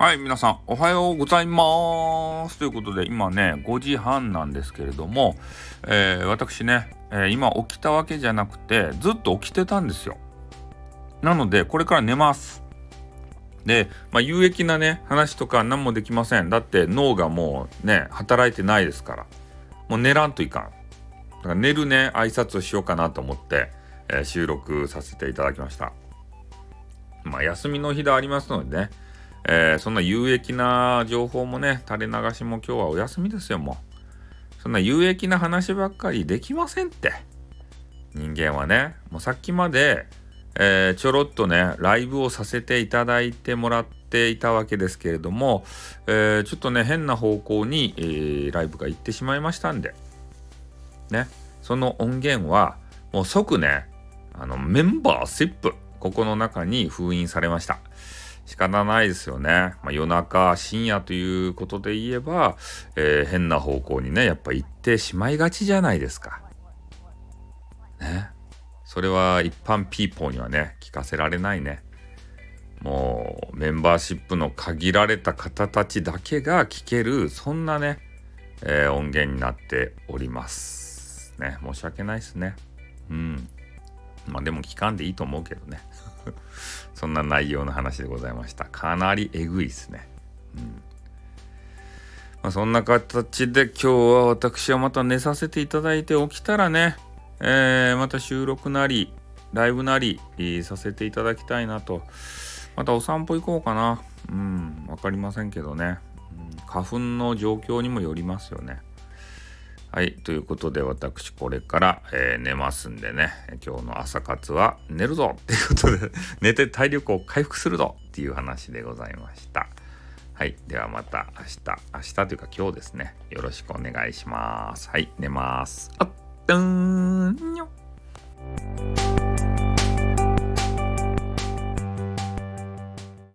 はい、皆さん、おはようございます。ということで、今ね、5時半なんですけれども、えー、私ね、えー、今起きたわけじゃなくて、ずっと起きてたんですよ。なので、これから寝ます。で、まあ、有益なね、話とか何もできません。だって脳がもうね、働いてないですから。もう寝らんといかん。だから寝るね、挨拶をしようかなと思って、えー、収録させていただきました。まあ、休みの日でありますのでね、えー、そんな有益な情報もね、垂れ流しも今日はお休みですよ、もう。そんな有益な話ばっかりできませんって。人間はね、もうさっきまで、えー、ちょろっとね、ライブをさせていただいてもらっていたわけですけれども、えー、ちょっとね、変な方向に、えー、ライブが行ってしまいましたんで、ね、その音源は、もう即ね、あの、メンバーシップ、ここの中に封印されました。仕方ないですよね。まあ、夜中、深夜ということで言えば、えー、変な方向にね、やっぱ行ってしまいがちじゃないですか。ね。それは一般ピーポーにはね、聞かせられないね。もうメンバーシップの限られた方たちだけが聞ける、そんなね、えー、音源になっております。ね、申し訳ないですね。うん。まあでも聞かんでいいと思うけどね。そんな内容の話でございました。かなりえぐいですね。うんまあ、そんな形で今日は私はまた寝させていただいて起きたらね、えー、また収録なり、ライブなり、させていただきたいなと。またお散歩行こうかな。うん、わかりませんけどね、うん。花粉の状況にもよりますよね。はい。ということで、私、これから、えー、寝ますんでね、今日の朝活は寝るぞっていうことで 寝て体力を回復するぞっていう話でございました。はい。ではまた明日、明日というか今日ですね、よろしくお願いします。はい。寝ます。あっ、たんにょ。